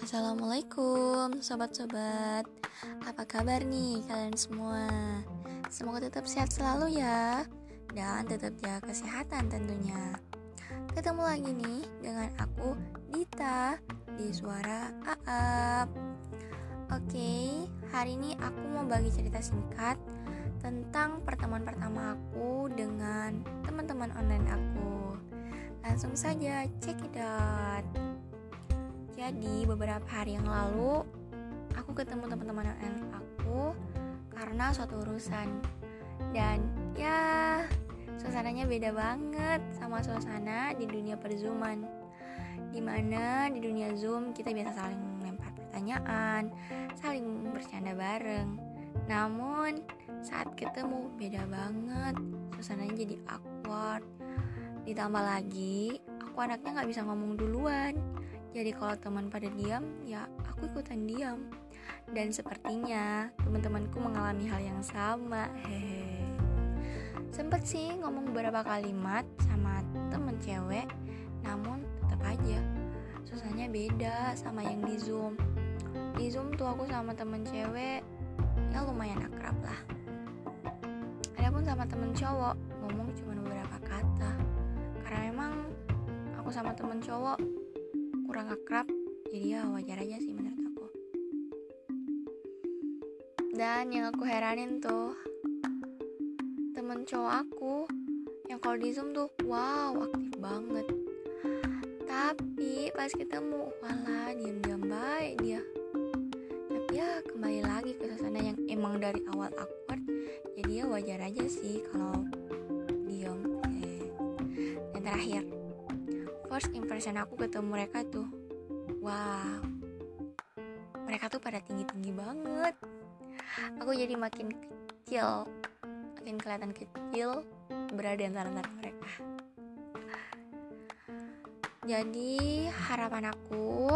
Assalamualaikum sobat-sobat. Apa kabar nih kalian semua? Semoga tetap sehat selalu ya Dan tetap jaga kesehatan tentunya. Ketemu lagi nih dengan aku Dita Di suara Aap. Oke, hari ini aku mau bagi cerita singkat Tentang pertemuan pertama aku dengan teman-teman online aku. Langsung saja check it out jadi beberapa hari yang lalu aku ketemu teman-teman aku karena suatu urusan. Dan ya suasananya beda banget sama suasana di dunia perzuman di mana di dunia zoom kita biasa saling lempar pertanyaan saling bercanda bareng. Namun saat ketemu beda banget. Suasananya jadi awkward. Ditambah lagi aku anaknya nggak bisa ngomong duluan jadi kalau teman pada diam, ya aku ikutan diam. Dan sepertinya teman-temanku mengalami hal yang sama. Hehe. Sempet sih ngomong beberapa kalimat sama temen cewek, namun tetap aja susahnya beda sama yang di Zoom. Di Zoom tuh aku sama temen cewek ya lumayan akrab lah. Adapun sama temen cowok ngomong cuma beberapa kata. Karena memang aku sama temen cowok kurang akrab jadi ya wajar aja sih menurut aku. Dan yang aku heranin tuh temen cowok aku yang kalau di zoom tuh wow aktif banget. Tapi pas ketemu wala diam-diam baik dia. Tapi ya kembali lagi ke suasana yang emang dari awal awkward jadi ya wajar aja sih kalau diam. Eh. dan terakhir first impression aku ketemu mereka tuh wow mereka tuh pada tinggi-tinggi banget. Aku jadi makin kecil makin kelihatan kecil berada antara antara mereka. Jadi harapan aku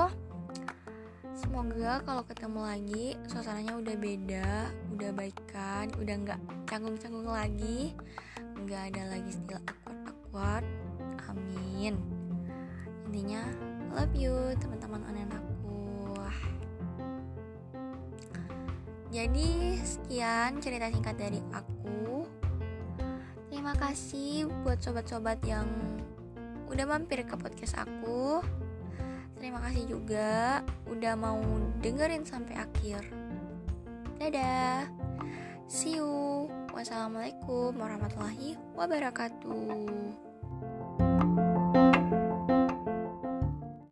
semoga kalau ketemu lagi suasananya udah beda udah baikan udah nggak canggung-canggung lagi nggak ada lagi still awkward awkward amin intinya love you teman-teman online aku. Jadi sekian cerita singkat dari aku. Terima kasih buat sobat-sobat yang udah mampir ke podcast aku. Terima kasih juga udah mau dengerin sampai akhir. Dadah. See you. Wassalamualaikum warahmatullahi wabarakatuh